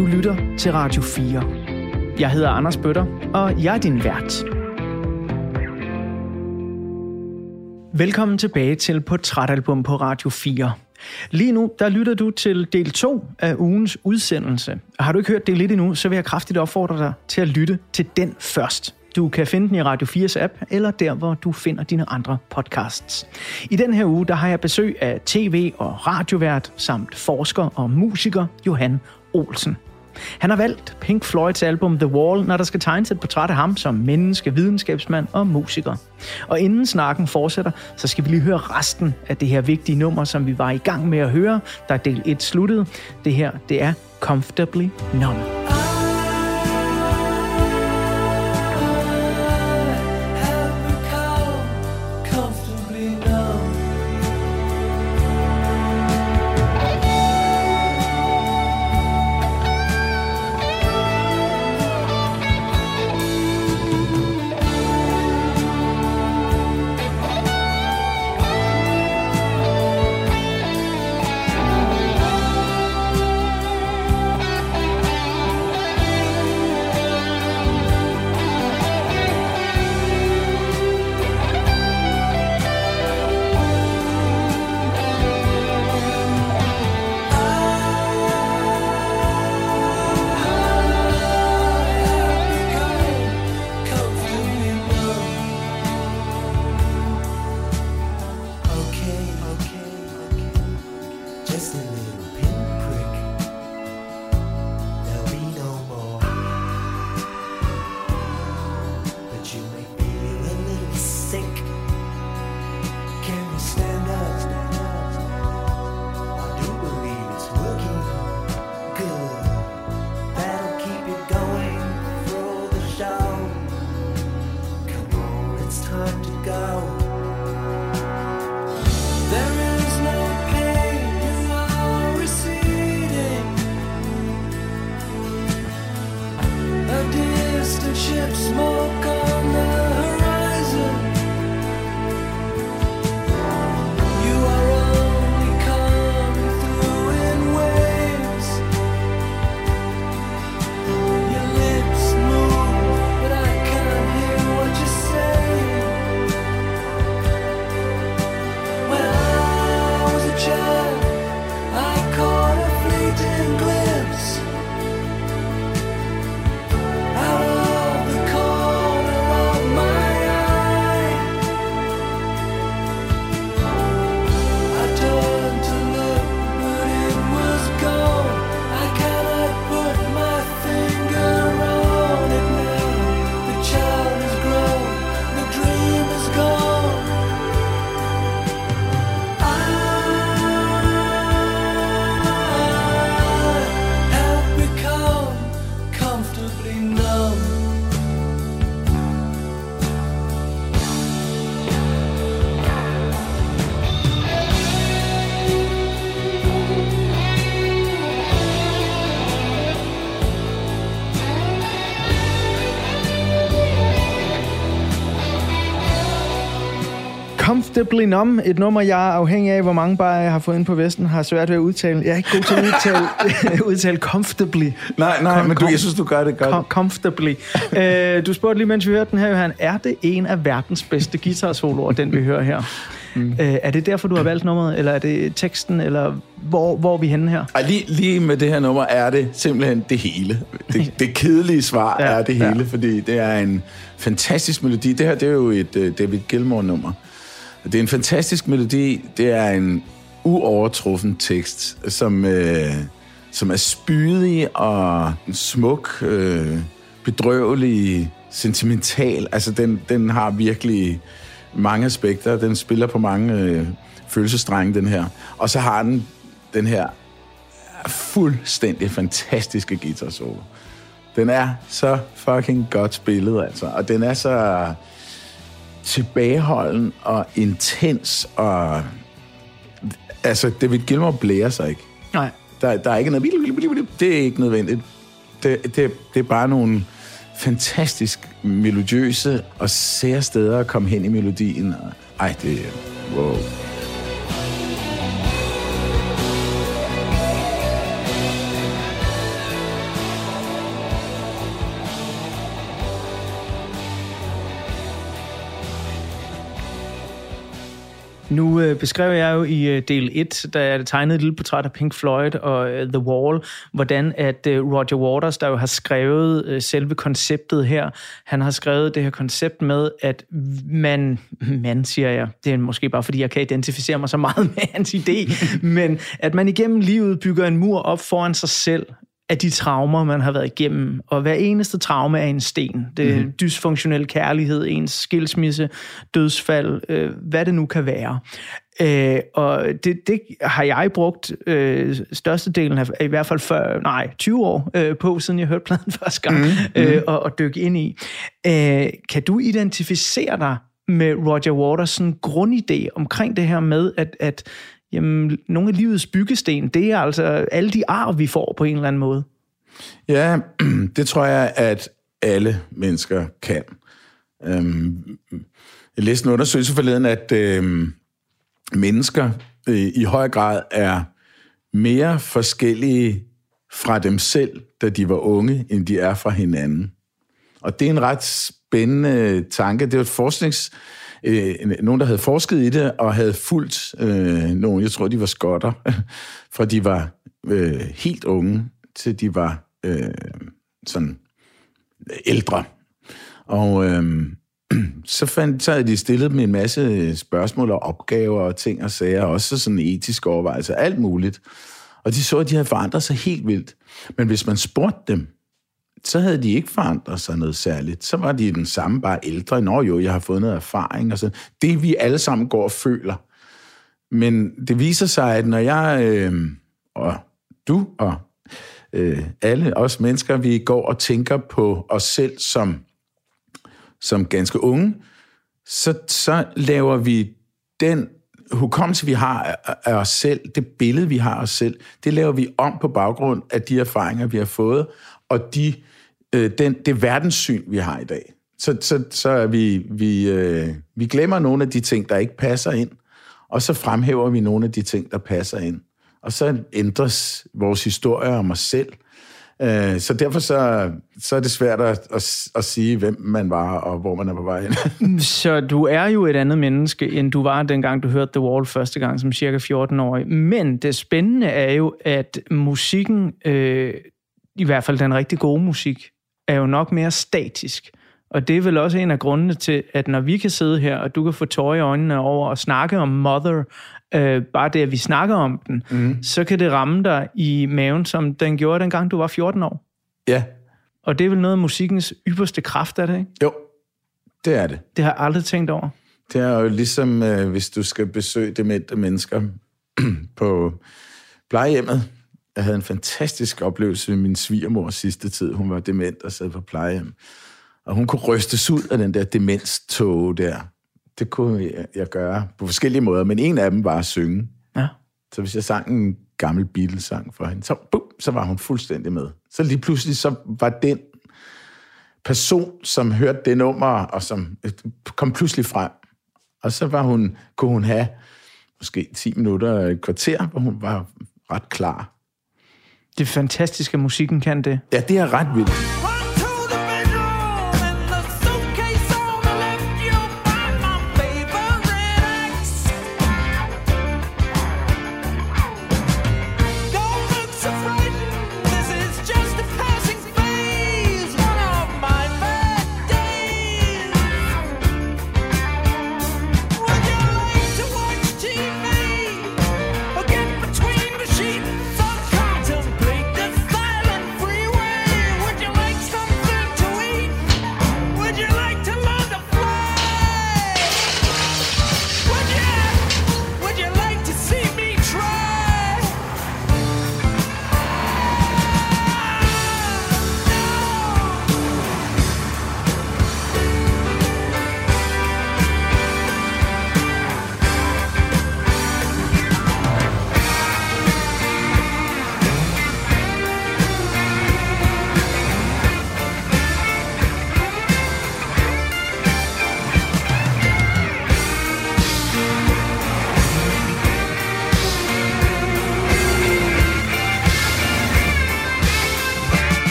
Du lytter til Radio 4. Jeg hedder Anders Bøtter, og jeg er din vært. Velkommen tilbage til Portrætalbum på Radio 4. Lige nu, der lytter du til del 2 af ugens udsendelse. Og har du ikke hørt del 1 endnu, så vil jeg kraftigt opfordre dig til at lytte til den først. Du kan finde den i Radio 4's app, eller der, hvor du finder dine andre podcasts. I den her uge, der har jeg besøg af tv- og radiovært, samt forsker og musiker Johan Olsen. Han har valgt Pink Floyds album The Wall, når der skal tegnes et portræt af ham som menneske, videnskabsmand og musiker. Og inden snakken fortsætter, så skal vi lige høre resten af det her vigtige nummer, som vi var i gang med at høre, da del 1 sluttede. Det her, det er Comfortably Numb. Comfortably Numb, et nummer, jeg er afhængig af, hvor mange bare jeg har fået ind på Vesten, har svært ved at udtale. Jeg er ikke god til at udtale, udtale comfortably. Nej, nej, com, men du, jeg synes, du gør det godt. Com- comfortably. uh, du spurgte lige, mens vi hørte den her, Johan, er det en af verdens bedste guitar-soloer, den vi hører her? Mm. Uh, er det derfor, du har valgt nummeret, eller er det teksten, eller hvor, hvor er vi henne her? Ej, lige, lige med det her nummer er det simpelthen det hele. Det, det kedelige svar ja, er det hele, ja. fordi det er en fantastisk melodi. Det her det er jo et uh, David Gilmour-nummer. Det er en fantastisk melodi. Det er en uovertruffen tekst, som, øh, som er spydig og smuk, øh, bedrøvelig, sentimental. Altså, den, den har virkelig mange aspekter. Den spiller på mange øh, følelsestrenge, den her. Og så har den den her fuldstændig fantastiske guitar solo. Den er så fucking godt spillet, altså. Og den er så tilbageholden og intens og... Altså, David Gilmour blærer sig ikke. Nej. Der, der er ikke noget... Det er ikke nødvendigt. Det, det, det er bare nogle fantastisk melodiøse og sære steder at komme hen i melodien. Ej, det... Wow. Nu øh, beskrev jeg jo i øh, del 1, da jeg tegnede et lille portræt af Pink Floyd og øh, The Wall, hvordan at øh, Roger Waters, der jo har skrevet øh, selve konceptet her, han har skrevet det her koncept med, at man, man siger jeg, det er måske bare fordi, jeg kan identificere mig så meget med hans idé, men at man igennem livet bygger en mur op foran sig selv, af de traumer, man har været igennem. Og hver eneste traume er en sten. Det mm-hmm. dysfunktionel kærlighed, ens skilsmisse, dødsfald, øh, hvad det nu kan være. Øh, og det, det har jeg brugt øh, størstedelen af, i hvert fald før, nej, 20 år øh, på, siden jeg hørte pladen første gang, mm-hmm. øh, og, og dykke ind i. Øh, kan du identificere dig med Roger Waters' grundidé omkring det her med, at, at jamen, nogle af livets byggesten, det er altså alle de ar, vi får på en eller anden måde. Ja, det tror jeg, at alle mennesker kan. Øhm, jeg læste en undersøgelse forleden, at øhm, mennesker øh, i høj grad er mere forskellige fra dem selv, da de var unge, end de er fra hinanden. Og det er en ret spændende tanke. Det er et forsknings øh, nogen, der havde forsket i det, og havde fulgt øh, nogen, jeg tror, de var skotter, fra de var øh, helt unge, til de var øh, sådan ældre. Og øh, så, fandt, så havde de stillet dem en masse spørgsmål og opgaver og ting og sager, også sådan etiske overvejelser, alt muligt. Og de så, at de havde forandret sig helt vildt. Men hvis man spurgte dem, så havde de ikke forandret sig noget særligt. Så var de den samme, bare ældre. Nå jo, jeg har fået noget erfaring. Og så. Det vi alle sammen går og føler. Men det viser sig, at når jeg øh, og du og øh, alle os mennesker, vi går og tænker på os selv som, som ganske unge, så, så laver vi den hukommelse, vi har af os selv, det billede, vi har af os selv, det laver vi om på baggrund af de erfaringer, vi har fået, og de øh, den, det verdenssyn, vi har i dag. Så, så, så er vi, vi, øh, vi glemmer nogle af de ting, der ikke passer ind, og så fremhæver vi nogle af de ting, der passer ind. Og så ændres vores historie om os selv. Øh, så derfor så, så er det svært at, at, at sige, hvem man var, og hvor man er på vej hen. så du er jo et andet menneske, end du var dengang, du hørte The Wall første gang som cirka 14-årig. Men det spændende er jo, at musikken, øh, i hvert fald den rigtig gode musik, er jo nok mere statisk. Og det er vel også en af grundene til, at når vi kan sidde her, og du kan få tårer i øjnene over og snakke om Mother, øh, bare det, at vi snakker om den, mm. så kan det ramme dig i maven, som den gjorde dengang, du var 14 år. Ja. Og det er vel noget af musikkens ypperste kraft, er det ikke? Jo, det er det. Det har jeg aldrig tænkt over. Det er jo ligesom, øh, hvis du skal besøge demente mennesker på plejehjemmet, jeg havde en fantastisk oplevelse med min svigermor sidste tid. Hun var dement og sad på plejehjem. Og hun kunne rystes ud af den der demenstog der. Det kunne jeg, jeg gøre på forskellige måder, men en af dem var at synge. Ja. Så hvis jeg sang en gammel Beatles-sang for hende, så, boom, så var hun fuldstændig med. Så lige pludselig så var den person, som hørte det nummer, og som kom pludselig frem. Og så var hun, kunne hun have måske 10 minutter, et kvarter, hvor hun var ret klar det fantastiske musikken kan det. Ja, det er ret vildt.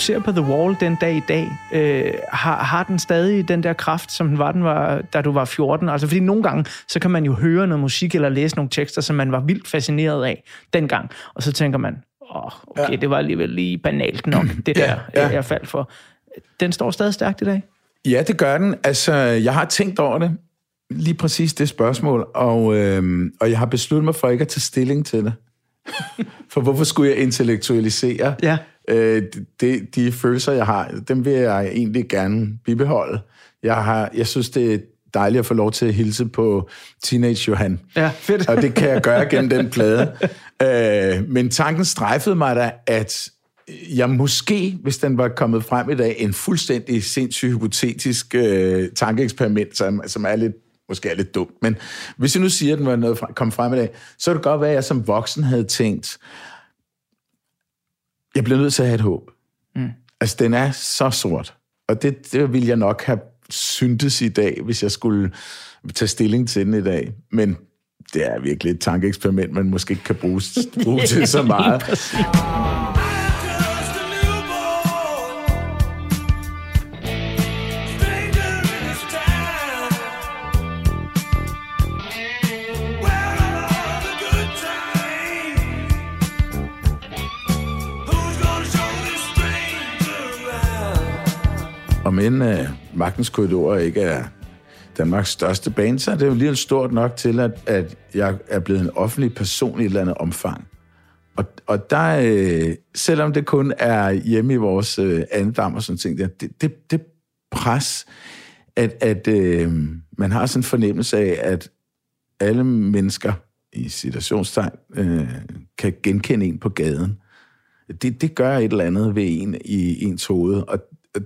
Ser på The Wall den dag i dag, øh, har, har den stadig den der kraft, som den var, den var, da du var 14? Altså, fordi nogle gange, så kan man jo høre noget musik eller læse nogle tekster, som man var vildt fascineret af dengang. Og så tænker man, åh, oh, okay, ja. det var alligevel lige banalt nok, det der, ja, ja. jeg faldt for. Den står stadig stærkt i dag? Ja, det gør den. Altså, jeg har tænkt over det, lige præcis det spørgsmål, og, øh, og jeg har besluttet mig for ikke at tage stilling til det. for hvorfor skulle jeg intellektualisere ja. Øh, de, de følelser, jeg har? Dem vil jeg egentlig gerne bibeholde. Jeg, har, jeg synes, det er dejligt at få lov til at hilse på Teenage Johan. Ja, fedt. og det kan jeg gøre gennem den plade. Øh, men tanken strejfede mig da, at jeg måske, hvis den var kommet frem i dag, en fuldstændig sindssygt hypotetisk øh, tankeeksperiment, som, som er lidt måske er lidt dumt, men hvis jeg nu siger, at den var noget kom frem i dag, så er det godt være, at jeg som voksen havde tænkt, jeg bliver nødt til at have et håb. Mm. Altså, den er så sort, og det, det ville jeg nok have syntes i dag, hvis jeg skulle tage stilling til den i dag. Men det er virkelig et tankeeksperiment, man måske ikke kan bruge, bruge til så meget. End uh, øh, Magtens Korridor ikke er Danmarks største band, så er det jo alligevel stort nok til, at, at jeg er blevet en offentlig person i et eller andet omfang. Og, og der, øh, selvom det kun er hjemme i vores øh, andedam og sådan ting, der, det, det, det pres, at, at øh, man har sådan en fornemmelse af, at alle mennesker i situationstegn øh, kan genkende en på gaden. Det, det gør et eller andet ved en i ens hoved, og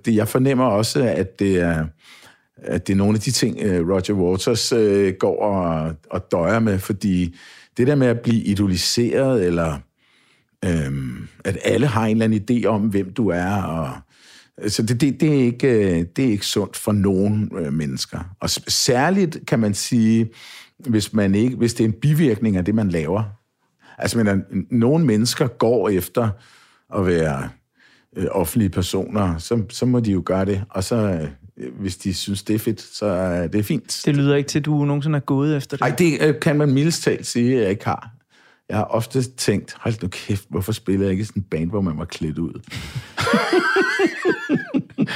det, jeg fornemmer også, at det er, at det er nogle af de ting, øh, Roger Waters øh, går og, og døjer med, fordi det der med at blive idoliseret, eller øhm, at alle har en eller anden idé om, hvem du er, og så det, det, det, er ikke, øh, det er ikke sundt for nogen øh, mennesker. Og særligt kan man sige, hvis, man ikke, hvis det er en bivirkning af det, man laver. Altså, men, øh, at nogle mennesker går efter at være øh, offentlige personer, så, så må de jo gøre det. Og så, øh, hvis de synes, det er fedt, så er det fint. Det lyder ikke til, at du nogensinde er gået efter det. Nej, det øh, kan man mildest talt sige, at jeg ikke har. Jeg har ofte tænkt, hold nu kæft, hvorfor spiller jeg ikke sådan en band, hvor man var klædt ud?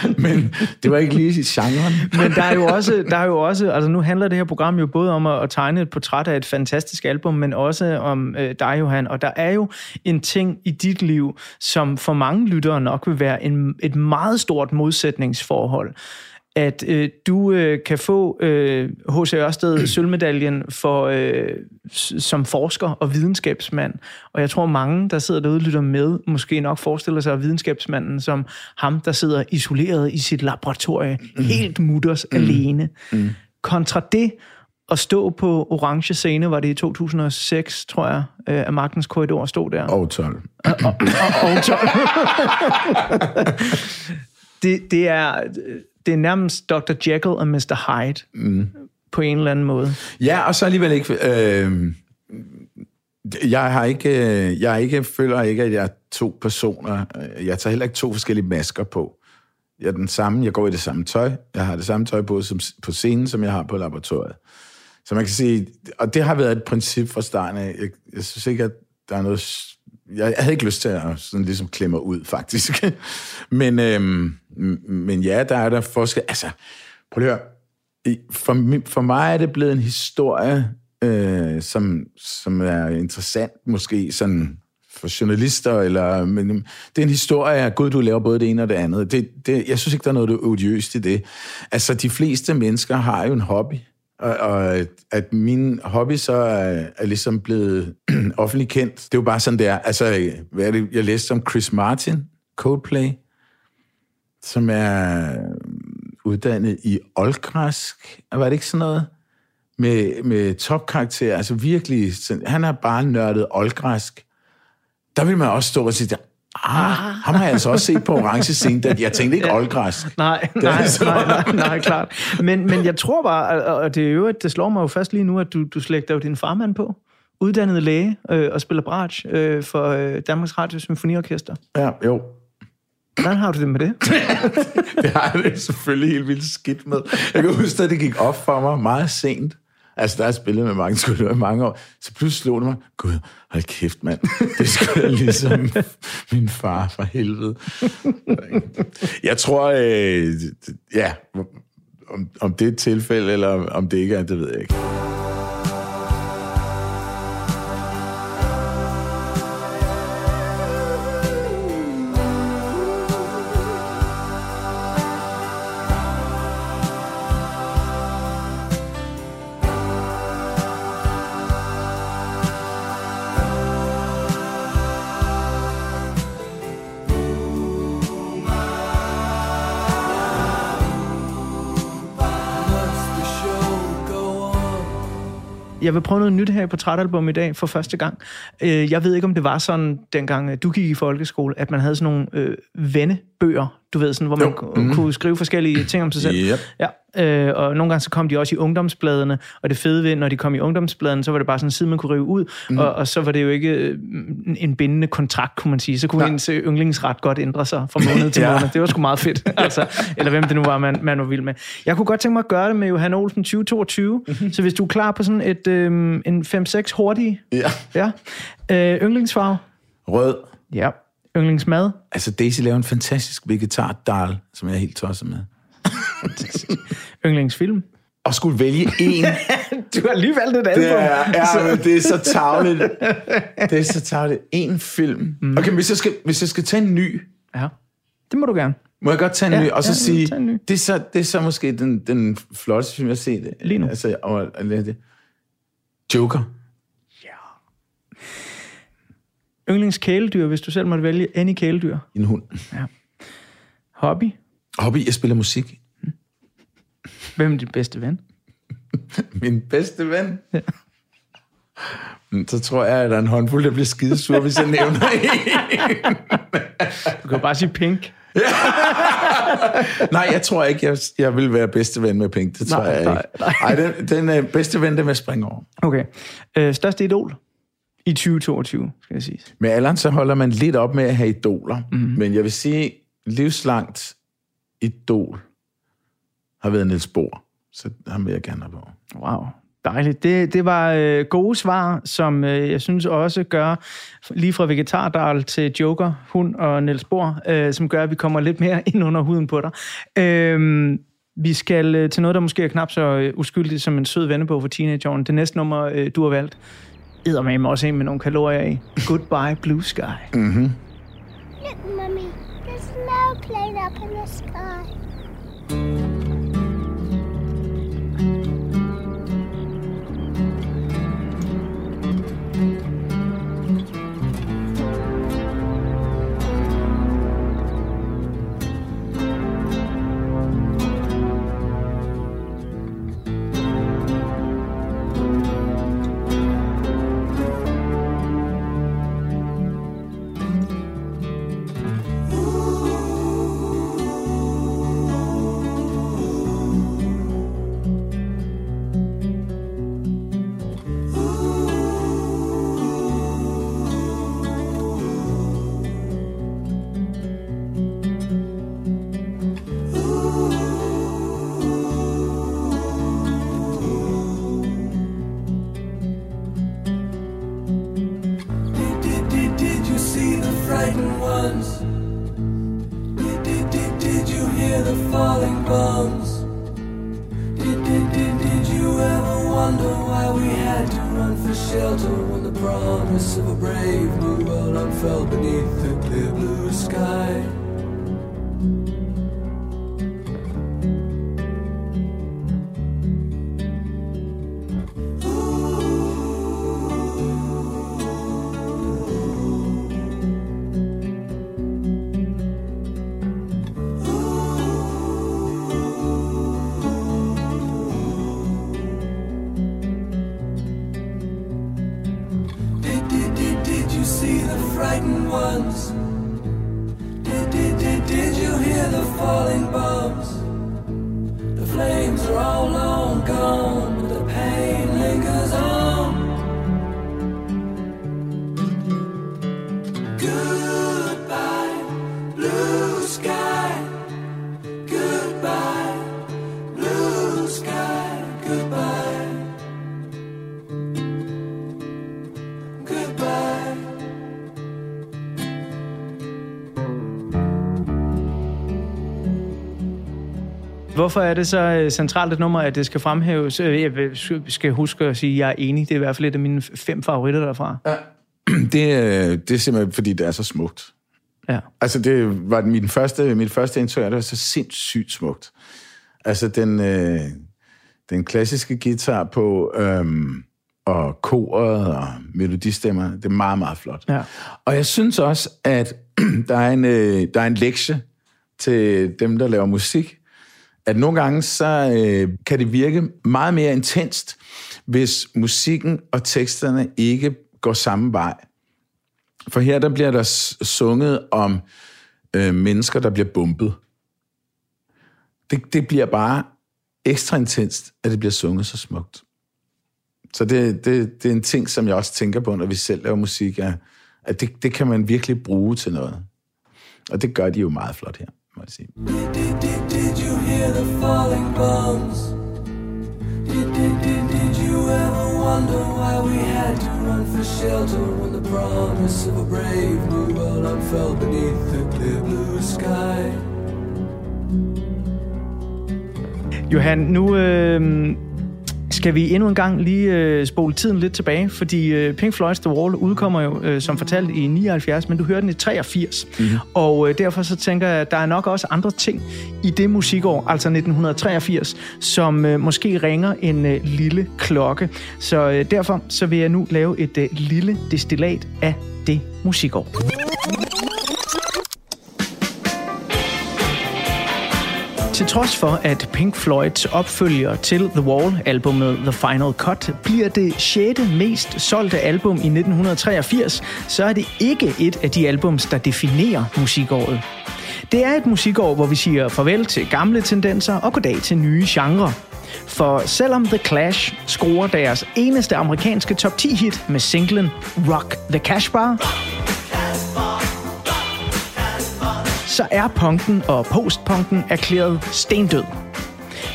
Men det var ikke lige i genren. Men der er jo også, der er jo også, altså nu handler det her program jo både om at, at tegne et portræt af et fantastisk album, men også om øh, dig, Johan. Og der er jo en ting i dit liv, som for mange lyttere nok vil være en, et meget stort modsætningsforhold at øh, du øh, kan få H.C. Øh, Ørsted sølvmedaljen for, øh, som forsker og videnskabsmand. Og jeg tror, mange, der sidder derude og lytter med, måske nok forestiller sig videnskabsmanden som ham, der sidder isoleret i sit laboratorie, mm. helt mutters mm. alene. Mm. Kontra det, at stå på orange scene, var det i 2006, tror jeg, øh, at Magtens Korridor stod der. Og 12. Og, og, og, og 12. det, det er det er nærmest Dr. Jekyll og Mr. Hyde mm. på en eller anden måde. Ja, og så alligevel ikke... Øh, jeg har ikke, jeg ikke, føler ikke, at jeg er to personer. Jeg tager heller ikke to forskellige masker på. Jeg er den samme, jeg går i det samme tøj. Jeg har det samme tøj på som, på scenen, som jeg har på laboratoriet. Så man kan sige, og det har været et princip fra starten af. Jeg, jeg synes ikke, at der er noget jeg, havde ikke lyst til at sådan ligesom klemme ud, faktisk. men, øhm, men ja, der er der forskel. Altså, prøv at høre. For, for mig er det blevet en historie, øh, som, som er interessant, måske sådan for journalister, eller, men det er en historie af, gud, du laver både det ene og det andet. Det, det, jeg synes ikke, der er noget odiøst i det. Altså, de fleste mennesker har jo en hobby, og, og at min hobby så er, er ligesom blevet offentligt kendt. Det er jo bare sådan, der. Altså, hvad er det, jeg læste om Chris Martin, Coldplay, som er uddannet i oldgræsk. Var det ikke sådan noget? Med, med topkarakter. Altså virkelig, sådan, han har bare nørdet oldgræsk. Der vil man også stå og sige, Ah, ham har jeg altså også set på orange scene, at jeg tænkte ikke oldgræsk. Nej, nej, nej, nej, nej, klart. Men, men jeg tror bare, og det er jo, at det slår mig jo fast lige nu, at du, du slægter jo din farmand på. Uddannet læge øh, og spiller bratsch øh, for øh, Danmarks Radio Symfoniorkester. Ja, jo. Hvordan har du det med det? det har jeg det selvfølgelig helt vildt skidt med. Jeg kan huske, at det gik op for mig meget sent. Altså, der er spillet med mange skuldre i mange år. Så pludselig slog det mig, gud, hold kæft, mand. Det skulle ligesom min far for helvede. Jeg tror, øh, ja, om, om det er et tilfælde, eller om det ikke er, det ved jeg ikke. Jeg vil prøve noget nyt her på portrætalbum i dag for første gang. Øh, jeg ved ikke, om det var sådan, dengang øh, du gik i folkeskole, at man havde sådan nogle øh, vennebøger, du ved, sådan, hvor man jo. mm. kunne skrive forskellige ting om sig selv. Yep. Ja, øh, og nogle gange så kom de også i ungdomsbladene, og det fede ved, når de kom i ungdomsbladene, så var det bare sådan en side, man kunne rive ud, mm. og, og så var det jo ikke øh, en bindende kontrakt, kunne man sige. Så kunne ja. ens øh, yndlingsret godt ændre sig fra måned til ja. måned. Det var sgu meget fedt, altså, eller hvem det nu var, man, man var vild med. Jeg kunne godt tænke mig at gøre det med Johan Olsen 2022, mm-hmm. så hvis du er klar på sådan et, øh, en 5-6 hurtige. Ja. ja. Øh, yndlingsfarve? Rød. Ja. Yndlingsmad? Altså, Daisy laver en fantastisk vegetar-dal, som jeg er helt tosset med. Yndlingsfilm? Og skulle vælge en. du har lige valgt et album. Det er, ja, men det er så tavligt. Det er så tavligt. En film. Mm. Okay, hvis jeg, skal, hvis jeg skal tage en ny. Ja, det må du gerne. Må jeg godt tage en ja, ny? Og så ja, sige, det er så, det er så måske den, den flotteste film, jeg har set. Lige nu. Altså, og, og, det. Joker. Yndlingskæledyr, hvis du selv måtte vælge any kæledyr? En hund. Ja. Hobby? Hobby, jeg spiller musik. Hvem er din bedste ven? Min bedste ven? Ja. Så tror jeg, at der er en håndfuld, der bliver skidesur, hvis jeg nævner en. Du kan bare sige Pink. nej, jeg tror ikke, jeg, jeg vil være bedste ven med Pink. Det tror nej, jeg ikke. Nej, nej. Ej, den, den uh, bedste ven, den vil jeg springe over. Okay. Uh, største idol? I 2022, skal jeg sige. Med alderen, så holder man lidt op med at have idoler. Mm-hmm. Men jeg vil sige, livslangt idol har været Niels Bohr. Så ham vil jeg gerne have på. Wow, dejligt. Det, det var øh, gode svar, som øh, jeg synes også gør, lige fra vegetardal til Joker, hund og Niels Bohr, øh, som gør, at vi kommer lidt mere ind under huden på dig. Øh, vi skal øh, til noget, der måske er knap så øh, uskyldigt som en sød vennebog for teenageåren. Det næste nummer, øh, du har valgt, med mig også en med nogle kalorier i. Goodbye Blue Sky. Mm-hmm. Look, Mummy, there's no plane up in the sky. Hvorfor er det så øh, centralt et nummer, at det skal fremhæves? Øh, Jeg skal huske at sige, at jeg er enig. Det er i hvert fald et af mine fem favoritter derfra. Ja. Det, øh, det er simpelthen, fordi det er så smukt. Ja. Altså, det var min første, mit første indtryk, det var så sindssygt smukt. Altså, den, øh, den klassiske guitar på, øhm, og koret og melodistemmer, det er meget, meget flot. Ja. Og jeg synes også, at der er en, øh, der er en lektie til dem, der laver musik, at nogle gange så øh, kan det virke meget mere intenst, hvis musikken og teksterne ikke går samme vej. For her der bliver der sunget om øh, mennesker, der bliver bumpet. Det, det bliver bare ekstra intenst, at det bliver sunget så smukt. Så det, det, det er en ting, som jeg også tænker på, når vi selv laver musik, at det, det kan man virkelig bruge til noget. Og det gør de jo meget flot her, må jeg sige. Did, did, did you hear the falling bombs? Did, did, did, did you ever wonder why we had to run for shelter when the promise of a brave new world unfurled beneath the clear blue sky? Johan, nu øh, skal vi endnu en gang lige øh, spole tiden lidt tilbage, fordi øh, Pink Floyd's The Wall udkommer jo, øh, som fortalt, i 79, men du hørte den i 83. Mm-hmm. Og øh, derfor så tænker jeg, at der er nok også andre ting i det musikår, altså 1983, som øh, måske ringer en øh, lille klokke. Så øh, derfor så vil jeg nu lave et øh, lille destillat af det musikår. Til trods for, at Pink Floyds opfølger til The Wall-albummet The Final Cut bliver det 6. mest solgte album i 1983, så er det ikke et af de albums, der definerer musikåret. Det er et musikår, hvor vi siger farvel til gamle tendenser og goddag til nye genrer. For selvom The Clash scorer deres eneste amerikanske top 10 hit med singlen Rock the Cash Bar, så er punken og postpunken erklæret stendød.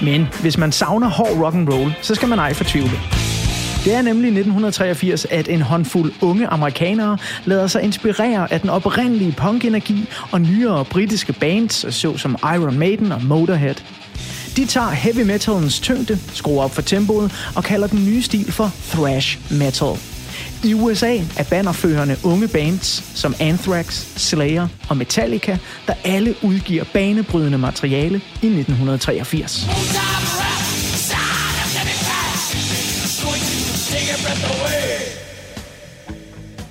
Men hvis man savner hård rock and roll, så skal man ej fortvivle. Det er nemlig 1983, at en håndfuld unge amerikanere lader sig inspirere af den oprindelige punkenergi og nyere britiske bands, såsom Iron Maiden og Motorhead. De tager heavy metalens tyngde, skruer op for tempoet og kalder den nye stil for thrash metal. I USA er bannerførende unge bands som Anthrax, Slayer og Metallica, der alle udgiver banebrydende materiale i 1983.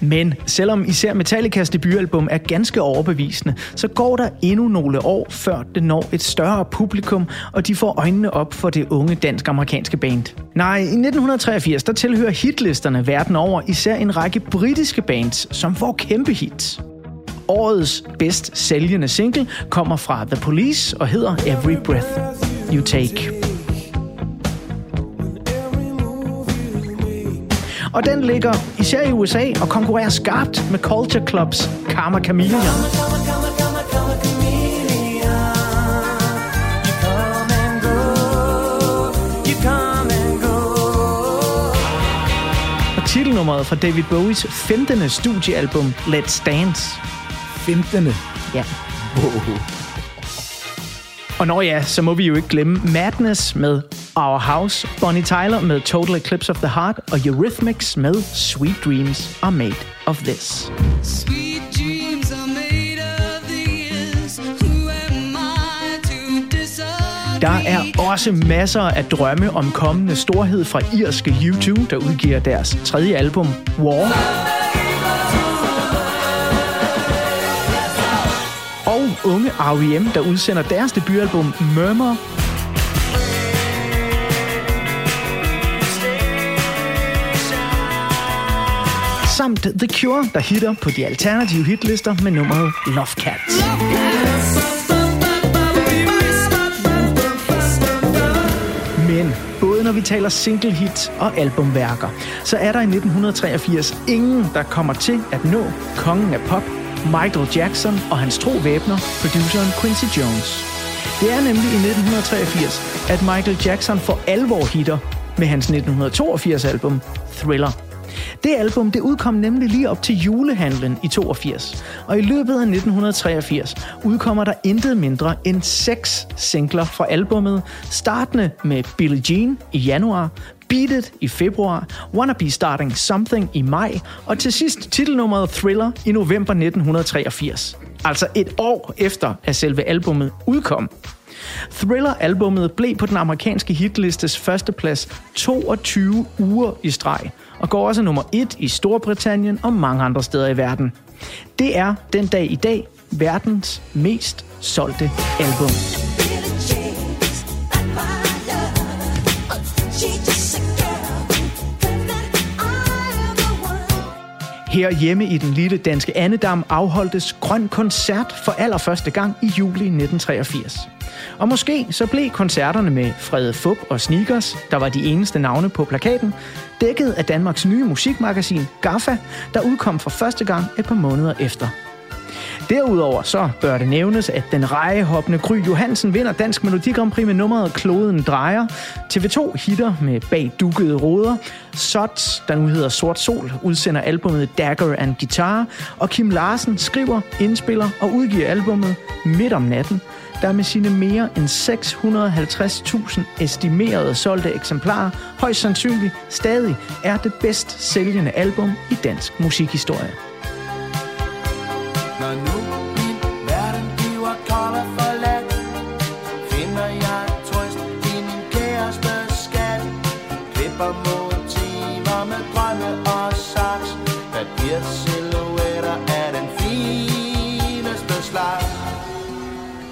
Men selvom især Metallicas debutalbum er ganske overbevisende, så går der endnu nogle år, før det når et større publikum, og de får øjnene op for det unge dansk-amerikanske band. Nej, i 1983 der tilhører hitlisterne verden over især en række britiske bands, som får kæmpe hits. Årets bedst sælgende single kommer fra The Police og hedder Every Breath You Take. Og den ligger især i USA og konkurrerer skarpt med Culture Clubs Karma Chameleon. Og titelnummeret fra David Bowies 15. studiealbum Let's Dance. 15. Ja. Og når ja, så må vi jo ikke glemme Madness med Our House, Bonnie Tyler med Total Eclipse of the Heart og Eurythmics med Sweet Dreams Are Made of This. Sweet dreams are made of these. Who am I to disagree? Der er også masser af drømme om kommende storhed fra irske U2, der udgiver deres tredje album, War. Og unge R.E.M., der udsender deres debutalbum Murmur. Samt The Cure, der hitter på de alternative hitlister med nummeret Love Cats. Men både når vi taler single hit og albumværker, så er der i 1983 ingen, der kommer til at nå kongen af pop, Michael Jackson og hans tro væbner, produceren Quincy Jones. Det er nemlig i 1983, at Michael Jackson for alvor hitter med hans 1982 album Thriller. Det album det udkom nemlig lige op til julehandlen i 82, og i løbet af 1983 udkommer der intet mindre end seks singler fra albummet, startende med Billie Jean i januar, Beat It i februar, Wanna Be Starting Something i maj, og til sidst titelnummeret Thriller i november 1983. Altså et år efter, at selve albummet udkom. Thriller-albummet blev på den amerikanske hitlistes førsteplads 22 uger i streg, og går også nummer 1 i Storbritannien og mange andre steder i verden. Det er den dag i dag verdens mest solgte album. Her hjemme i den lille danske Annedam afholdtes Grøn Koncert for allerførste gang i juli 1983. Og måske så blev koncerterne med Frede Fup og Sneakers, der var de eneste navne på plakaten, dækket af Danmarks nye musikmagasin GAFFA, der udkom for første gang et par måneder efter. Derudover så bør det nævnes, at den rejehoppende Gry Johansen vinder Dansk Melodi Grand Prix med nummeret Kloden Drejer. TV2 hitter med Bag dukkede råder. Sots, der nu hedder Sort Sol, udsender albumet Dagger and Guitar. Og Kim Larsen skriver, indspiller og udgiver albumet Midt om natten, der med sine mere end 650.000 estimerede solgte eksemplarer højst sandsynligt stadig er det bedst sælgende album i dansk musikhistorie. Når nu. Min verden bliver kold og forladt Finder jeg trøst i min kærestes skat? Klipper motiver med drømme og saks. Papirsilhuetter er den fineste slags.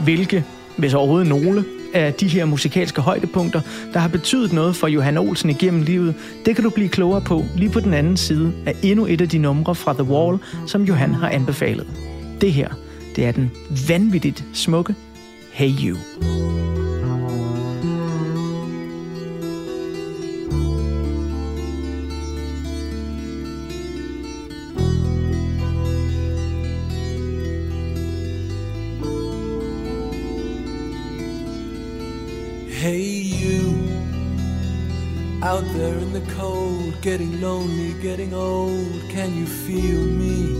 Hvilke, hvis overhovedet nogle, af de her musikalske højdepunkter, der har betydet noget for Johan Olsen igennem livet, det kan du blive klogere på lige på den anden side af endnu et af de numre fra The Wall, som Johan har anbefalet. Det her, det er den vanvittigt smukke Hey You. Hey you out there in the cold, getting lonely, getting old, can you feel me?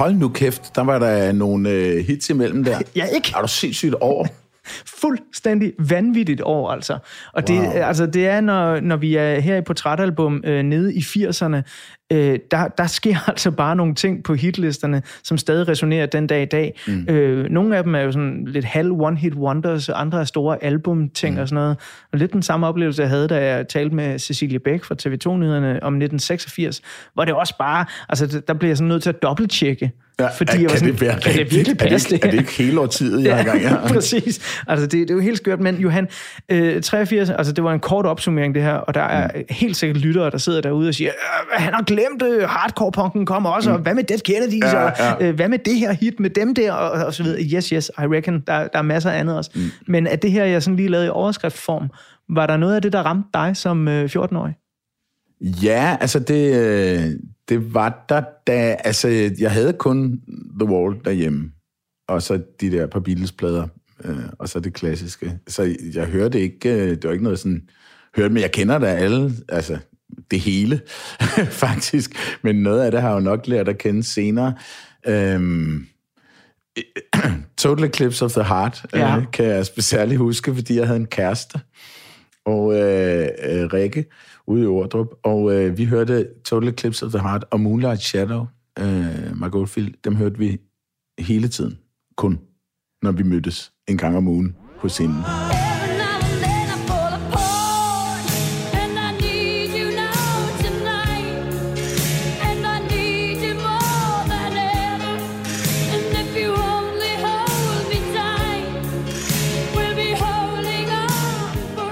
Hold nu kæft, der var der nogle øh, hits imellem der. Ja, ikke? Er du sindssygt over? fuldstændig vanvittigt år, altså. Og det, Wow. altså, det er, når, når vi er her i portrætalbum øh, nede i 80'erne, øh, der, der sker altså bare nogle ting på hitlisterne, som stadig resonerer den dag i dag. Mm. Øh, nogle af dem er jo sådan lidt halv one-hit wonders, og andre er store albumting mm. og sådan noget. Og lidt den samme oplevelse, jeg havde, da jeg talte med Cecilie Bæk fra TV2-nyhederne om 1986, hvor det også bare, altså der blev jeg sådan nødt til at dobbelttjekke, Ja, fordi kan jeg var sådan, det være kan det virkelig er det, passe ikke, er det ikke hele årtiet, jeg har gang i her? præcis. Altså, det, det er jo helt skørt, men Johan, øh, 83, altså det var en kort opsummering det her, og der er mm. helt sikkert lyttere, der sidder derude og siger, "Øh, han har glemt, øh, hardcore-punken kommer også, mm. og hvad med Dead Kennedys, Ja, og ja. øh, hvad med det her hit med dem der, og, og så videre. Yes, yes, I reckon, der, der er masser af andet også. Mm. Men at det her, jeg sådan lige lavede i overskriftform, var der noget af det, der ramte dig som øh, 14-årig? Ja, altså det, øh, det var der, da... Altså, jeg havde kun The Wall derhjemme, og så de der par Beatles-plader, øh, og så det klassiske. Så jeg hørte ikke... øh, Det var ikke noget sådan... Hørte, men jeg kender da alle, altså det hele, faktisk. Men noget af det har jeg jo nok lært at kende senere. Øhm, Total Eclipse of the Heart Ja. øh, kan jeg særligt huske, fordi jeg havde en kæreste, og øh, øh, Rikke ude i Ordrup, og øh, vi hørte Total Eclipse of the Heart og Moonlight Shadow, øh, Mark Oldfield, dem hørte vi hele tiden, kun når vi mødtes en gang om ugen på scenen.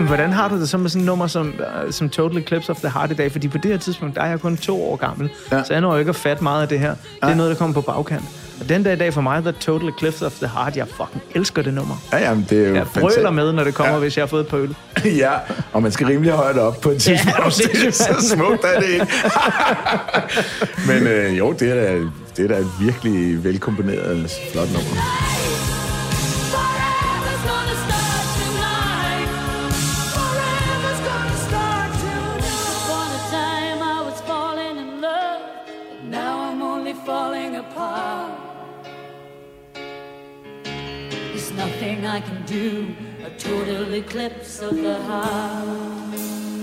Hvordan har du det så med sådan et nummer som, uh, som Total Eclipse of the Heart i dag? Fordi på det her tidspunkt, der er jeg kun to år gammel, ja. Ja. så jeg når ikke at fatte meget af det her. Det er noget, der kommer på bagkant. Og den dag i dag for mig, The Total Eclipse of the Heart, jeg fucking elsker det nummer. Ja, jamen, det er jo Jeg brøler med, når det kommer, ja. Ja. hvis jeg har fået et par øl. ja, og man skal rimelig højt op på et tidspunkt. du det så smukt, er det ikke? Men øh, jo, det er da, det er da virkelig velkomponeret flot nummer. Nothing I can do, a total eclipse of the heart.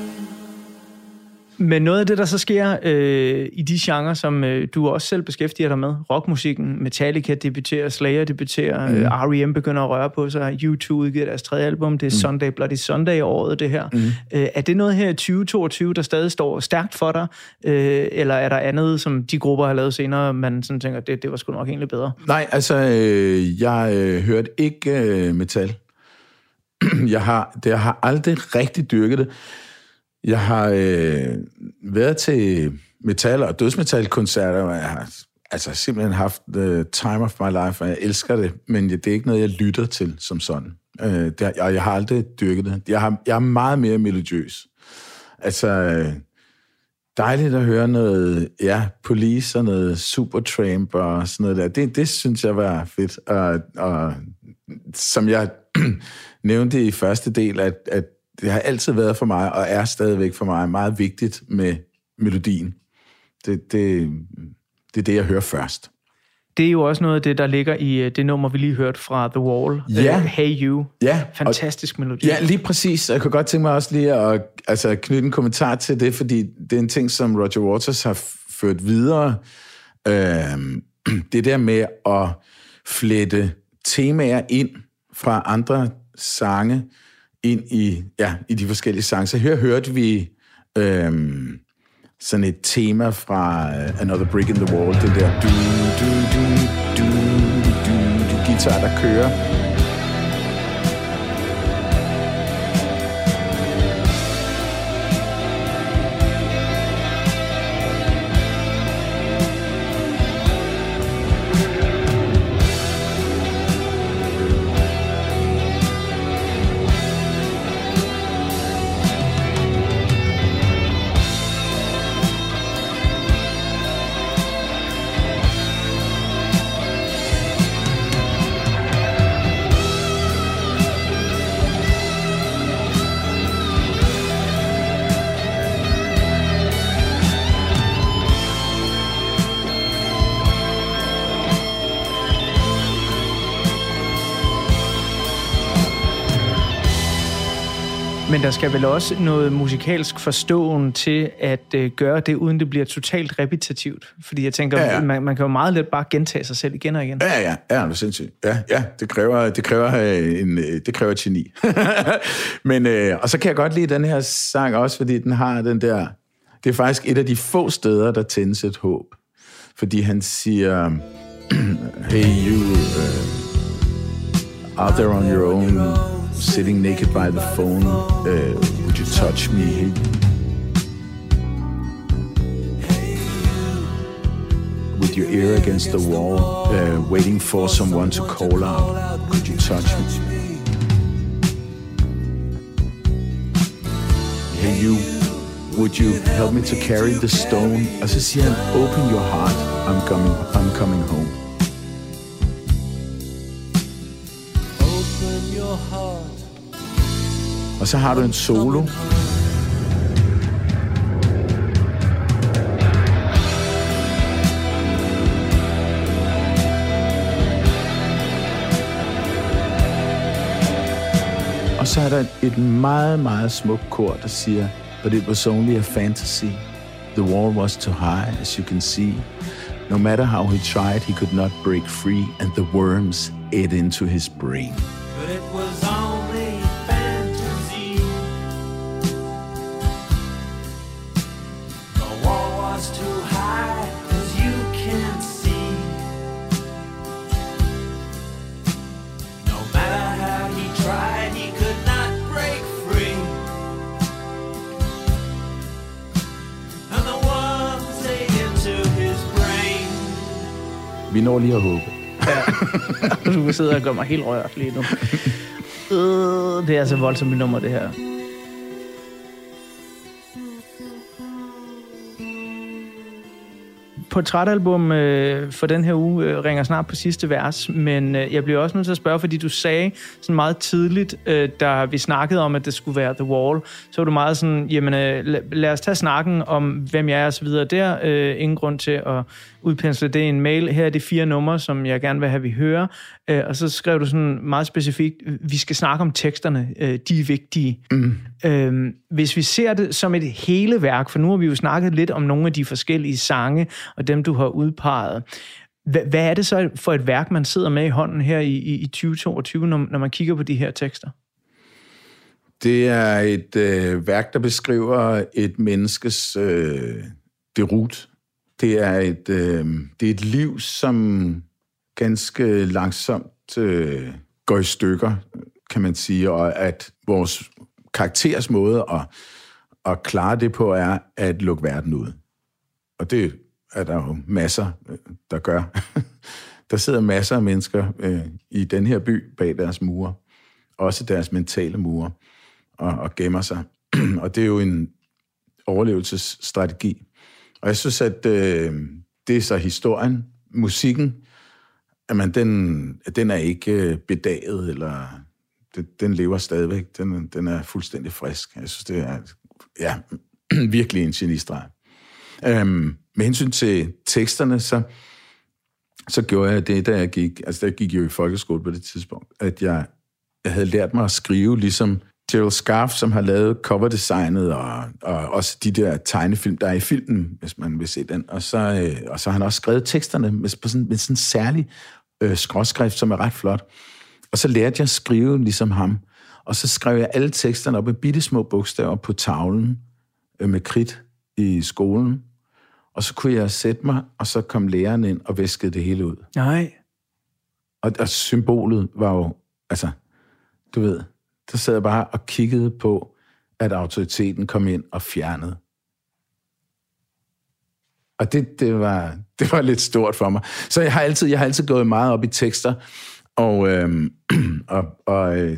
Men noget af det, der så sker øh, i de genrer, som øh, du også selv beskæftiger dig med, rockmusikken, Metallica debuterer, Slayer debuterer, mm. øh, R.E.M. begynder at røre på sig, U2 udgiver deres tredje album, det er mm. Sunday Bloody Sunday året, det her. Mm. Øh, er det noget her i 2022, der stadig står stærkt for dig, øh, eller er der andet, som de grupper har lavet senere, man sådan tænker, det, det var sgu nok egentlig bedre? Nej, altså, øh, jeg øh, hørte ikke øh, metal. jeg, har, det, jeg har aldrig rigtig dyrket det. Jeg har øh, været til metal- og dødsmetal-koncerter, og jeg har altså, simpelthen haft the time of my life, og jeg elsker det, men det er ikke noget, jeg lytter til som sådan. Øh, det, og jeg har aldrig dyrket det. Jeg, har, jeg er meget mere melodiøs. Altså, øh, dejligt at høre noget, ja, Police og noget Supertramp og sådan noget der. Det, det synes jeg var fedt. Og, og som jeg nævnte i første del, at, at det har altid været for mig, og er stadigvæk for mig, meget vigtigt med melodien. Det, det, det er det, jeg hører først. Det er jo også noget af det, der ligger i øh, det nummer, vi lige hørte fra The Wall, Ja. øh, Hey You. Ja, og- Fantastisk melodi. Ja, lige præcis. Jeg kunne godt tænke mig også lige at altså, knytte en kommentar til det, fordi det er en ting, som Roger Waters har ført videre. Øhm, det der med at flette temaer ind fra andre sange ind i, ja, i de forskellige sange. Så her hørte vi øhm, sådan et tema fra uh, Another Brick in the Wall, den der du, du, du, du, du, du, guitar, der kører. Der skal vel også noget musikalsk forståen til at øh, gøre det, uden det bliver totalt repetitivt. Fordi jeg tænker, Ja, ja. Man, man kan jo meget let bare gentage sig selv igen og igen. Ja, ja, ja, det er sindssygt. Ja, ja, det kræver, det kræver, øh, en, øh, det kræver geni. Men, øh, og så kan jeg godt lide den her sang også, fordi den har den der... Det er faktisk et af de få steder, der tændes et håb. Fordi han siger, hey you, uh, out there on your own, sitting naked by the phone, uh, would you touch me? With your ear against the wall, uh, waiting for someone to call out. Could you touch me? Hey, you, would you help me to carry the stone? Så siger han, open your heart, I'm coming, I'm coming home. Og så har du en solo. Og så er der et meget, meget smukt kor, der siger, But it was only a fantasy. The wall was too high, as you can see. No matter how he tried, he could not break free, and the worms ate into his brain. Vi lige at håbe. Du sidder og gør mig helt rørt lige nu. Øh, det er altså voldsomt et nummer, det her. Portrætalbum øh, for den her uge øh, ringer snart på sidste vers, men øh, jeg bliver også nødt til at spørge, fordi du sagde sådan meget tidligt, øh, da vi snakkede om, at det skulle være The Wall, så var du meget sådan, jamen øh, lad, lad os tage snakken om, hvem jeg er og så videre der. Øh, ingen grund til at udpensle det i en mail. Her er de fire numre, som jeg gerne vil have, vi hører. Øh, og så skrev du sådan meget specifikt, vi skal snakke om teksterne, øh, de er vigtige. Mm. Øh, hvis vi ser det som et hele værk, for nu har vi jo snakket lidt om nogle af de forskellige sange, og dem du har udpeget. Hvad, er det så for et værk, man sidder med i hånden her i, i, i 2022, når, når man kigger på de her tekster? Det er et øh, værk, der beskriver et menneskes øh, derut. Det er et, øh, det er et liv, som ganske langsomt øh, går i stykker, kan man sige, og at vores karakteres måde at, at klare det på er at lukke verden ud. Og det er der jo masser, øh, der gør. der sidder masser af mennesker øh, i den her by bag deres mure, også deres mentale mure, og, og gemmer sig. og det er jo en overlevelsesstrategi. Og jeg synes, at øh, det er så historien, musikken, at man, den, den er ikke øh, bedaget, eller den, den lever stadigvæk. Den, den er fuldstændig frisk. Jeg synes, det er ja, virkelig en genistreg. Øhm, med hensyn til teksterne, så, så gjorde jeg det, da jeg gik, altså der gik jeg jo i folkeskole på det tidspunkt, at jeg, jeg havde lært mig at skrive ligesom Gerald Scarf, som har lavet coverdesignet og, og også de der tegnefilm, der er i filmen, hvis man vil se den. Og så, øh, og så har han også skrevet teksterne med, på sådan, med sådan en særlig øh, skråskrift, som er ret flot. Og så lærte jeg at skrive ligesom ham. Og så skrev jeg alle teksterne op med bitte små bogstaver på tavlen øh, med kridt i skolen. Og så kunne jeg sætte mig, og så kom læreren ind og væskede det hele ud. Nej. Og, og symbolet var jo, altså, du ved, der sad jeg bare og kiggede på, at autoriteten kom ind og fjernede. Og det, det, var, det var lidt stort for mig. Så jeg har altid, jeg har altid gået meget op i tekster, og, øh, og, og øh,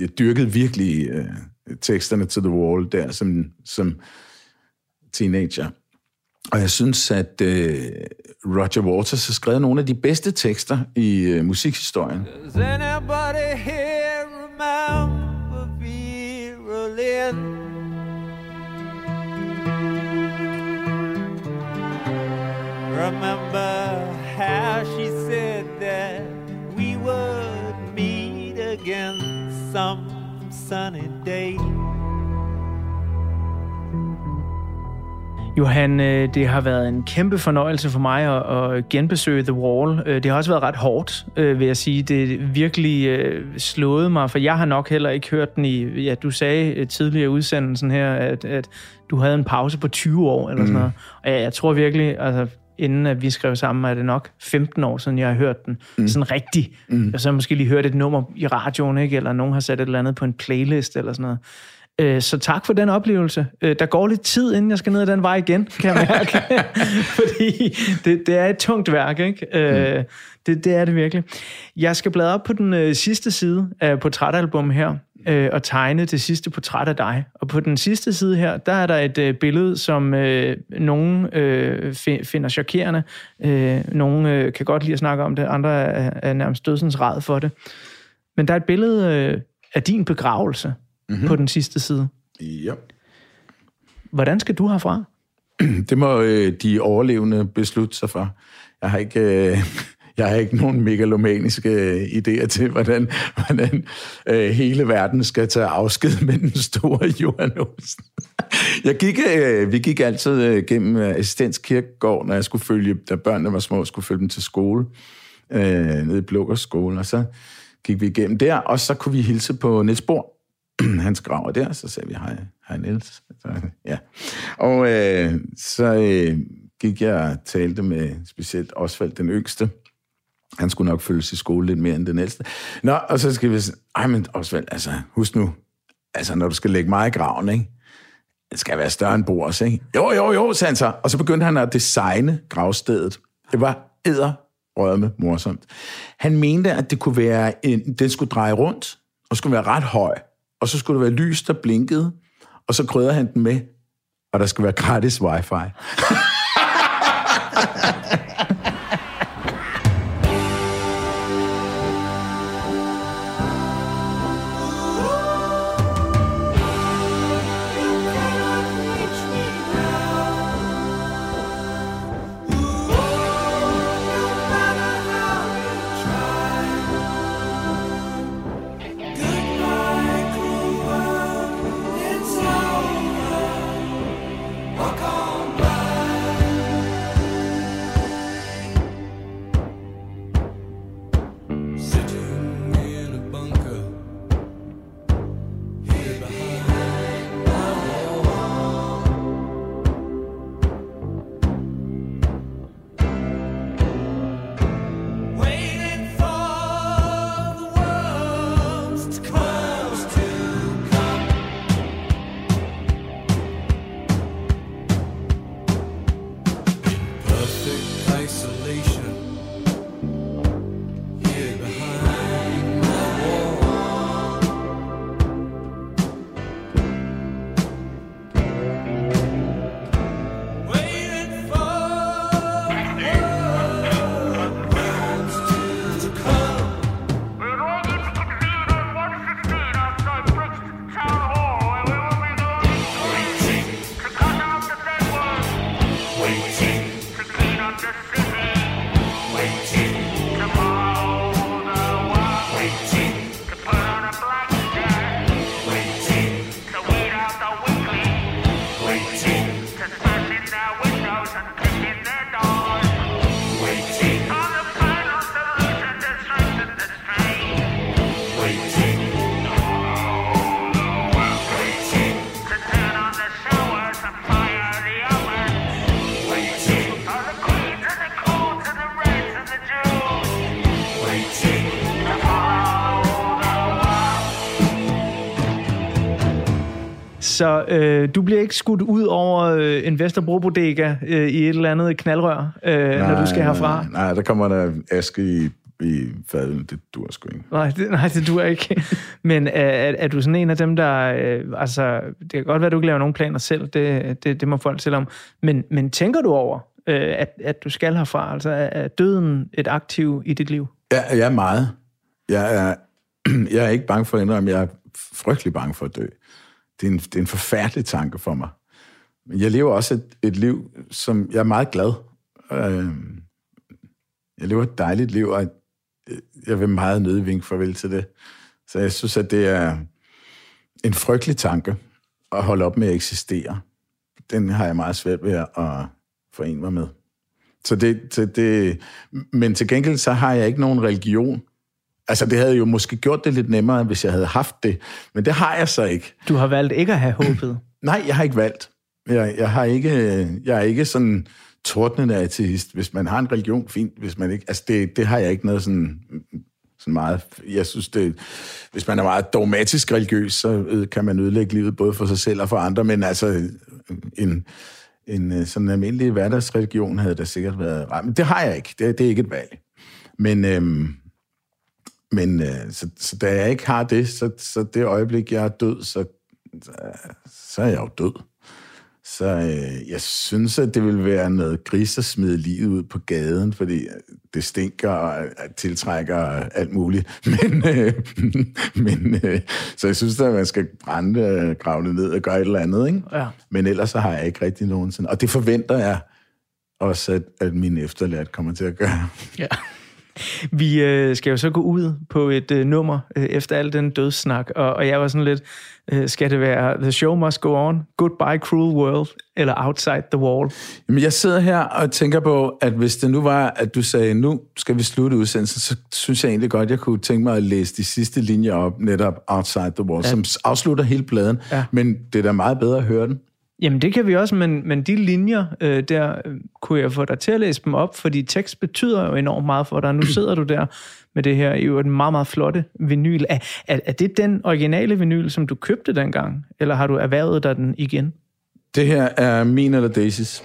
jeg dyrkede virkelig øh, teksterne til The Wall der som, som teenager. Og jeg synes, at øh, Roger Waters har skrevet nogle af de bedste tekster i øh, musikhistorien. Does anybody here remember Lynn? Remember how she said that we would meet again some sunny day? Johan, øh, det har været en kæmpe fornøjelse for mig at, at genbesøge The Wall. Øh, Det har også været ret hårdt, øh, vil jeg sige. Det virkelig slået mig, for jeg har nok heller ikke hørt den i... Ja, du sagde tidligere i udsendelsen her, at, at du havde en pause på 20 år eller sådan noget. Og jeg, jeg tror virkelig, altså inden at vi skrev sammen, er det nok 15 år siden, jeg har hørt den. Mm. Sådan rigtig. Mm. Og så har jeg måske lige hørt et nummer i radioen, ikke? eller nogen har sat et eller andet på en playlist eller sådan noget. Øh, Så tak for den oplevelse. Øh, Der går lidt tid, inden jeg skal ned ad den vej igen, kan jeg mærke. Fordi det, det er et tungt værk, ikke? Øh, Det, det er det virkelig. Jeg skal bladre op på den sidste side af portrætalbum her, øh, og tegne det sidste portræt af dig. Og på den sidste side her, der er der et øh, billede, som øh, nogen øh, fi- finder chokerende. Øh, nogen øh, kan godt lide at snakke om det, andre er, er nærmest dødsens ræd for det. Men der er et billede øh, af din begravelse mm-hmm. på den sidste side. Ja. Hvordan skal du herfra? Det må øh, de overlevende beslutte sig for. Jeg har ikke, øh, jeg har ikke nogen megalomaniske øh, idéer til, hvordan, hvordan øh, hele verden skal tage afsked med den store Johan Olsen. Jeg gik, øh, vi gik altid øh, gennem Assistens Kirkegård, når jeg skulle følge, da børnene var små, skulle følge dem til skole, øh, nede i Blukkers skole, og så gik vi igennem der, og så kunne vi hilse på Niels Bohr, hans grav er der, så sagde vi, hej, hej Niels. Så, ja. Og øh, så øh, gik jeg og talte med specielt Osvald den yngste. Han skulle nok følges i skole lidt mere end den ældste. Nå, og så skal vi sige, ej, men Osvald, altså, husk nu, altså, når du skal lægge mig i graven, ikke? Det skal være større end Boris, ikke? Jo, jo, jo, sagde han så. Og så begyndte han at designe gravstedet. Det var æder rødme morsomt. Han mente, at det kunne være en, den skulle dreje rundt, og skulle være ret høj, og så skulle der være lys, der blinkede, og så krydder han den med, og der skulle være gratis wifi. Så øh, du bliver ikke skudt ud over øh, en Vesterbro-bodega øh, i et eller andet knaldrør, øh, når du skal herfra? Nej, nej, der kommer der aske i, i fadlen. Det dur sgu ikke. Nej, det, nej, det du ikke. Men er, er, er du sådan en af dem, der... Øh, altså, det kan godt være, at du ikke laver nogen planer selv. Det, det, det må folk selv om. Men, men tænker du over, øh, at, at du skal herfra? Altså, er, er døden et aktiv i dit liv? Ja, jeg er meget. Jeg er, jeg er ikke bange for at indrømme, jeg er frygtelig bange for at dø. Det er en, det er en forfærdelig tanke for mig. Men jeg lever også et, et liv, som jeg er meget glad. Øh, jeg lever et dejligt liv, og jeg vil meget nødig farvel til det. Så jeg synes, at det er en frygtelig tanke at holde op med at eksistere. den har jeg meget svært ved at forene mig med. Så det, så det, men til gengæld så har jeg ikke nogen religion. Altså det havde jo måske gjort det lidt nemmere, hvis jeg havde haft det, men det har jeg så ikke. Du har valgt ikke at have håbet. Nej, jeg har ikke valgt. Jeg, jeg, har ikke, jeg er ikke sådan tordnende ateist. Hvis man har en religion, fint. Hvis man ikke, altså det, det har jeg ikke noget sådan, sådan meget... Jeg synes, det, hvis man er meget dogmatisk religiøs, så øh, kan man ødelægge livet både for sig selv og for andre, men altså en, en øh, sådan almindelig hverdagsreligion havde da sikkert været ret. Men det har jeg ikke. Det, det er ikke et valg. Men, øhm, men øh, så, så da jeg ikke har det, så, så det øjeblik, jeg er død, så, så er jeg jo død. Så øh, jeg synes, at det vil være noget gris at smide livet ud på gaden, fordi det stinker og tiltrækker alt muligt. Men, øh, men øh, så jeg synes, at man skal brænde, grave det ned og gøre et eller andet. Ikke? Ja. Men ellers så har jeg ikke rigtig nogensinde. Og det forventer jeg også, at, at min efterlært kommer til at gøre. Ja. Vi øh, skal jo så gå ud på et øh, nummer øh, efter al den dødssnak, og, og jeg var sådan lidt, øh, skal det være The Show Must Go On, Goodbye Cruel World, eller Outside the Wall? Jamen, jeg sidder her og tænker på, at hvis det nu var, at du sagde, nu skal vi slutte udsendelsen, så synes jeg egentlig godt, jeg kunne tænke mig at læse de sidste linjer op, netop Outside the Wall, ja. som afslutter hele pladen. Ja. Men det er da meget bedre at høre den. Jamen, det kan vi også, men, men de linjer, øh, der øh, kunne jeg få dig til at læse dem op, fordi tekst betyder jo enormt meget for dig. Nu sidder du der med det her, jo en meget, meget flotte vinyl. Er, er, er det den originale vinyl, som du købte dengang, eller har du erhvervet dig den igen? Det her er min eller Daisys.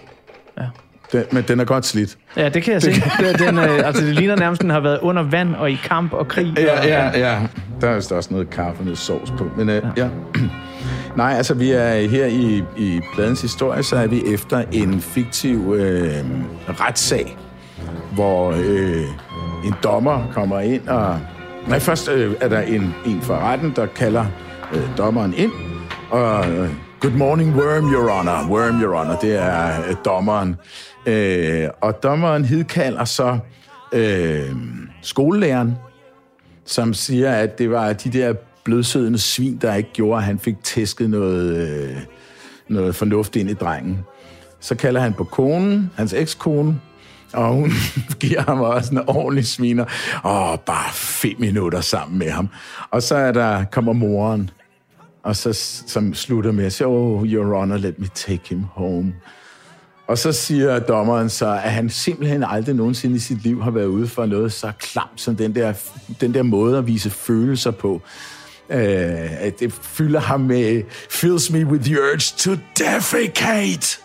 Ja. Den, men den er godt slidt. Ja, det kan jeg se. Det, den, øh, altså, det ligner nærmest, den har været under vand og i kamp og krig. Ja, og, ja, ja. Der er vist også noget kaffe og noget sovs på. Men øh, ja. ja. Nej, altså vi er her i, i pladens historie, så er vi efter en fiktiv øh, retssag, hvor øh, en dommer kommer ind og... Nej, først øh, er der en, en fra retten, der kalder øh, dommeren ind, og øh, good morning, worm, your honor. Worm, your honor, det er øh, dommeren. Øh, og dommeren hidkalder så øh, skolelæreren, som siger, at det var de der blødsødende svin, der ikke gjorde, at han fik tæsket noget, øh, noget fornuft ind i drengen. Så kalder han på konen, hans ekskone, og hun giver ham også en ordentlig sviner. Åh, bare fem minutter sammen med ham. Og så er der, kommer moren, og så som slutter med at sige, oh, your honor, let me take him home. Og så siger dommeren så, at han simpelthen aldrig nogensinde i sit liv har været ude for noget så klamt som den der, den der måde at vise følelser på. Øh, det fylder ham med, fills me with the urge to defecate.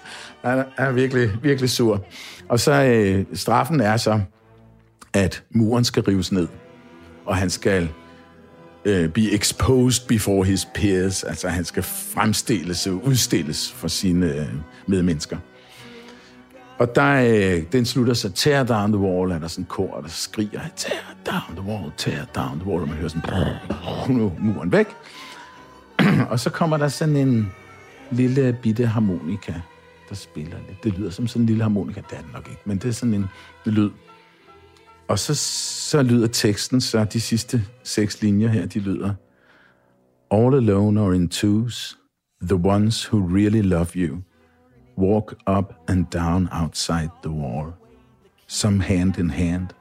Han er, han er virkelig, virkelig sur. Og så øh, straffen er så, at muren skal rives ned, og han skal øh, be exposed before his peers, altså han skal fremstilles og udstilles for sine øh, medmennesker. Og der, øh, den slutter så, tear down the wall, er der sådan en kor, der skriger, tear down the wall, tear down the wall, og man hører sådan, nu muren væk. og så kommer der sådan en lille bitte harmonika, der spiller lidt. Det lyder som sådan en lille harmonika, det er det nok ikke, men det er sådan en lyd. Og så, så lyder teksten, så de sidste seks linjer her, de lyder, All alone or in twos, the ones who really love you, walk up and down outside the wall, some hand in hand,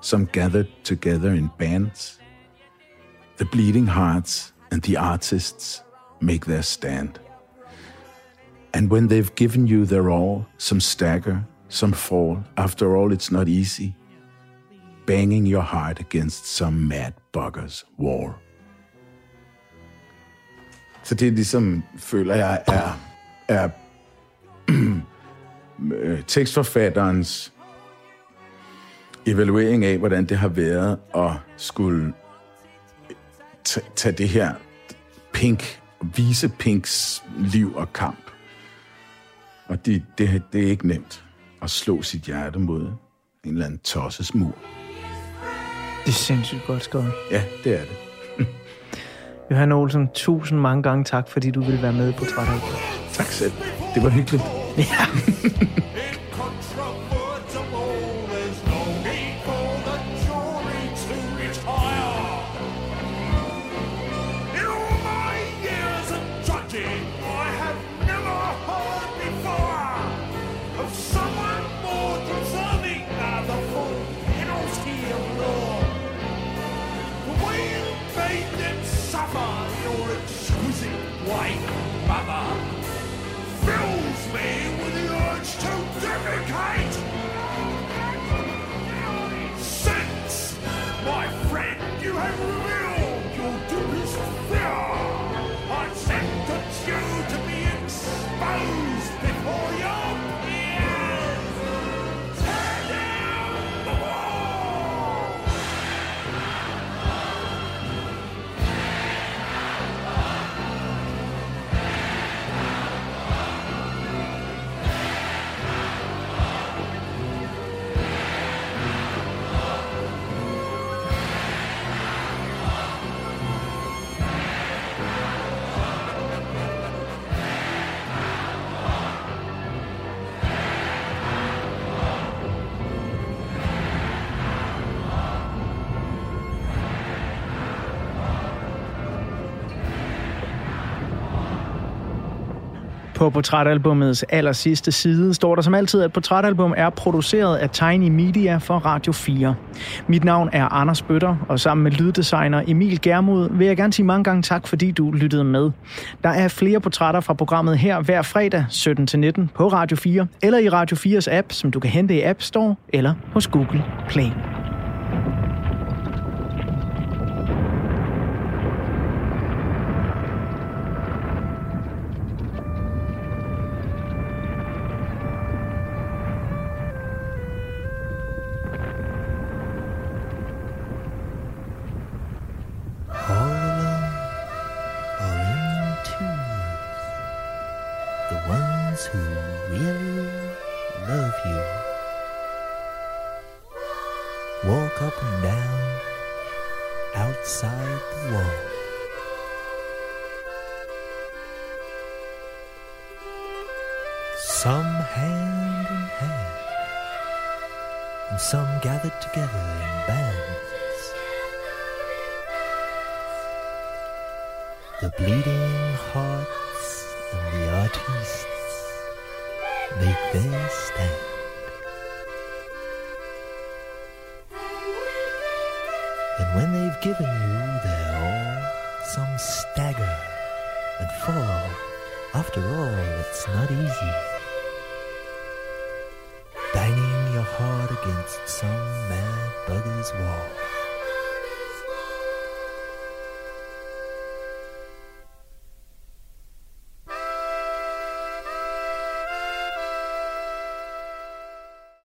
some gathered together in bands. The bleeding hearts and the artists make their stand. And when they've given you their all, some stagger, some fall. After all, it's not easy. Banging your heart against some mad bugger's wall. Så det er ligesom, føler jeg, er, er tekstforfatterens evaluering af, hvordan det har været at skulle tage det her Pink, vise Pinks liv og kamp. Og det, det, det er ikke nemt at slå sit hjerte mod en eller anden tosses mur. Det er sindssygt godt skrevet. Ja, det er det. Johan Olsen, tusind mange gange tak, fordi du ville være med på Træthold. Tak selv. Det var hyggeligt. いや På portrætalbumets aller sidste side står der som altid, at portrætalbum er produceret af Tiny Media for Radio 4. Mit navn er Anders Bøtter, og sammen med lyddesigner Emil Germod vil jeg gerne sige mange gange tak, fordi du lyttede med. Der er flere portrætter fra programmet her hver fredag 17-19 på Radio 4, eller i Radio 4's app, som du kan hente i App Store eller hos Google Play.